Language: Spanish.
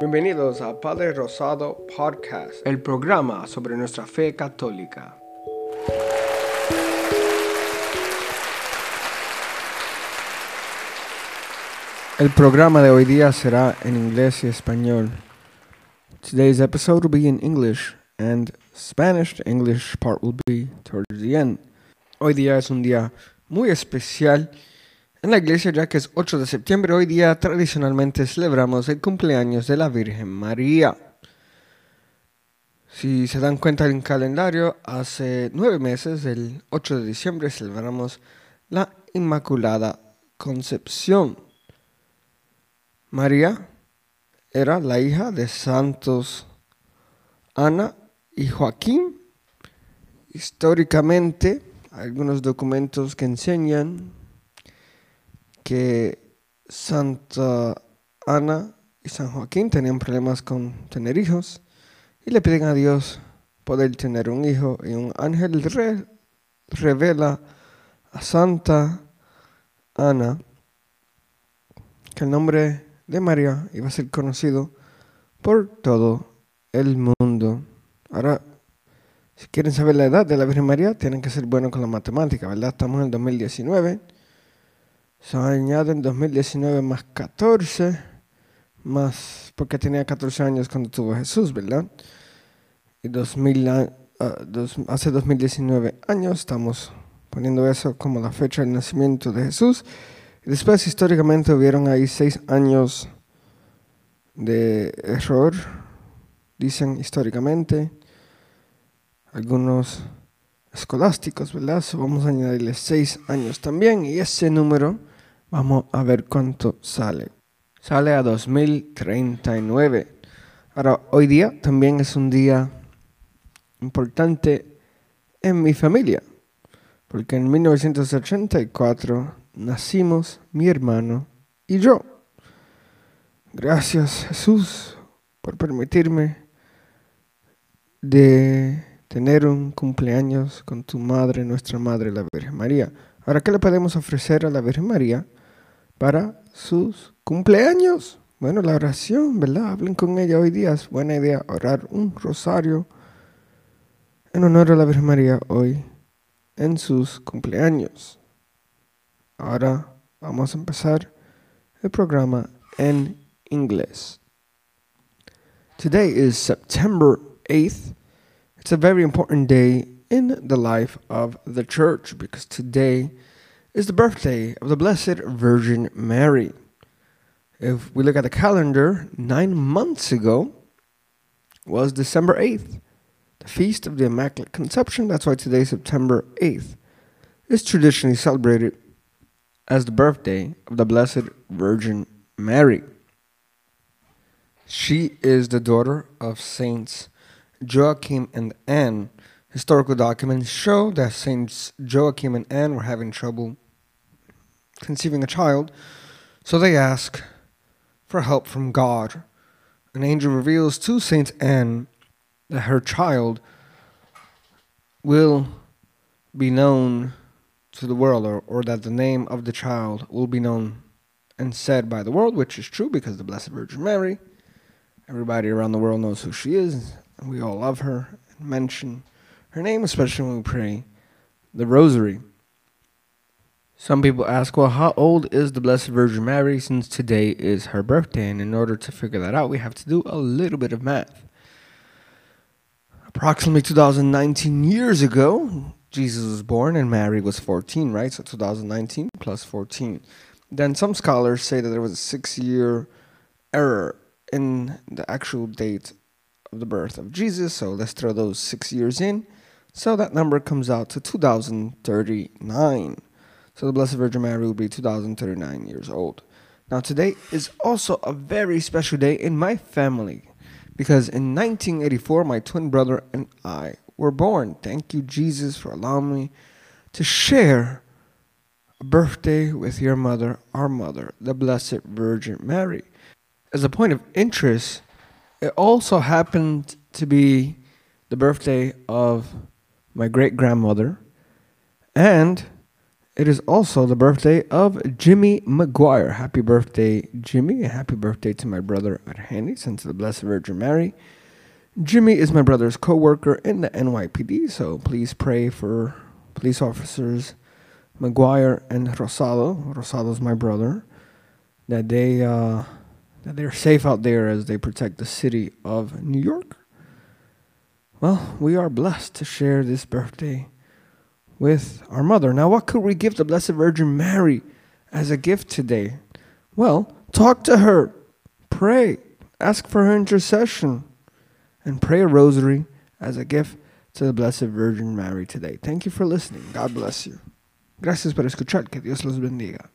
Bienvenidos a Padre Rosado Podcast, el programa sobre nuestra fe católica. El programa de hoy día será en inglés y español. Today's episode will be in English and Spanish. The English part will be towards the end. Hoy día es un día muy especial en la iglesia ya que es 8 de septiembre. Hoy día tradicionalmente celebramos el cumpleaños de la Virgen María. Si se dan cuenta en el calendario, hace nueve meses, el 8 de diciembre, celebramos la Inmaculada Concepción. María era la hija de santos Ana y Joaquín. Históricamente, algunos documentos que enseñan que Santa Ana y San Joaquín tenían problemas con tener hijos y le piden a Dios poder tener un hijo y un ángel revela a Santa Ana que el nombre de María iba a ser conocido por todo el mundo. Ahora, si quieren saber la edad de la Virgen María, tienen que ser buenos con la matemática, ¿verdad? Estamos en el 2019. Se añade en 2019 más 14, más, porque tenía 14 años cuando tuvo Jesús, ¿verdad? Y 2000, uh, dos, hace 2019 años estamos poniendo eso como la fecha del nacimiento de Jesús. Y después históricamente hubieron ahí seis años de error, dicen históricamente, algunos escolásticos, ¿verdad? vamos a añadirle seis años también y ese número Vamos a ver cuánto sale. Sale a 2039. Ahora, hoy día también es un día importante en mi familia, porque en 1984 nacimos mi hermano y yo. Gracias Jesús por permitirme de tener un cumpleaños con tu madre, nuestra madre, la Virgen María. Ahora, ¿qué le podemos ofrecer a la Virgen María? Para sus cumpleaños. Bueno, la oración, ¿verdad? Hablen con ella hoy día. Es buena idea orar un rosario en honor a la Virgen María hoy en sus cumpleaños. Ahora vamos a empezar el programa en inglés. Today is September 8th. It's a very important day in the life of the church because today is the birthday of the Blessed Virgin Mary. If we look at the calendar, nine months ago was December 8th, the feast of the Immaculate Conception. That's why today, September 8th, is traditionally celebrated as the birthday of the Blessed Virgin Mary. She is the daughter of Saints Joachim and Anne. Historical documents show that Saints Joachim and Anne were having trouble conceiving a child, so they ask for help from God. An angel reveals to Saint Anne that her child will be known to the world, or, or that the name of the child will be known and said by the world, which is true because the Blessed Virgin Mary, everybody around the world knows who she is, and we all love her and mention her name, especially when we pray the Rosary. Some people ask, well, how old is the Blessed Virgin Mary since today is her birthday? And in order to figure that out, we have to do a little bit of math. Approximately 2019 years ago, Jesus was born and Mary was 14, right? So 2019 plus 14. Then some scholars say that there was a six year error in the actual date of the birth of Jesus. So let's throw those six years in. So that number comes out to 2039. So the Blessed Virgin Mary will be 2039 years old. Now, today is also a very special day in my family because in 1984, my twin brother and I were born. Thank you, Jesus, for allowing me to share a birthday with your mother, our mother, the Blessed Virgin Mary. As a point of interest, it also happened to be the birthday of my great grandmother and it is also the birthday of Jimmy McGuire. Happy birthday, Jimmy, and happy birthday to my brother Argenis and to the Blessed Virgin Mary. Jimmy is my brother's co-worker in the NYPD, so please pray for police officers McGuire and Rosado. Rosado's my brother. That they uh, that they're safe out there as they protect the city of New York. Well, we are blessed to share this birthday with our mother. Now, what could we give the Blessed Virgin Mary as a gift today? Well, talk to her, pray, ask for her intercession, and pray a rosary as a gift to the Blessed Virgin Mary today. Thank you for listening. God bless you. Gracias por escuchar. Que Dios los bendiga.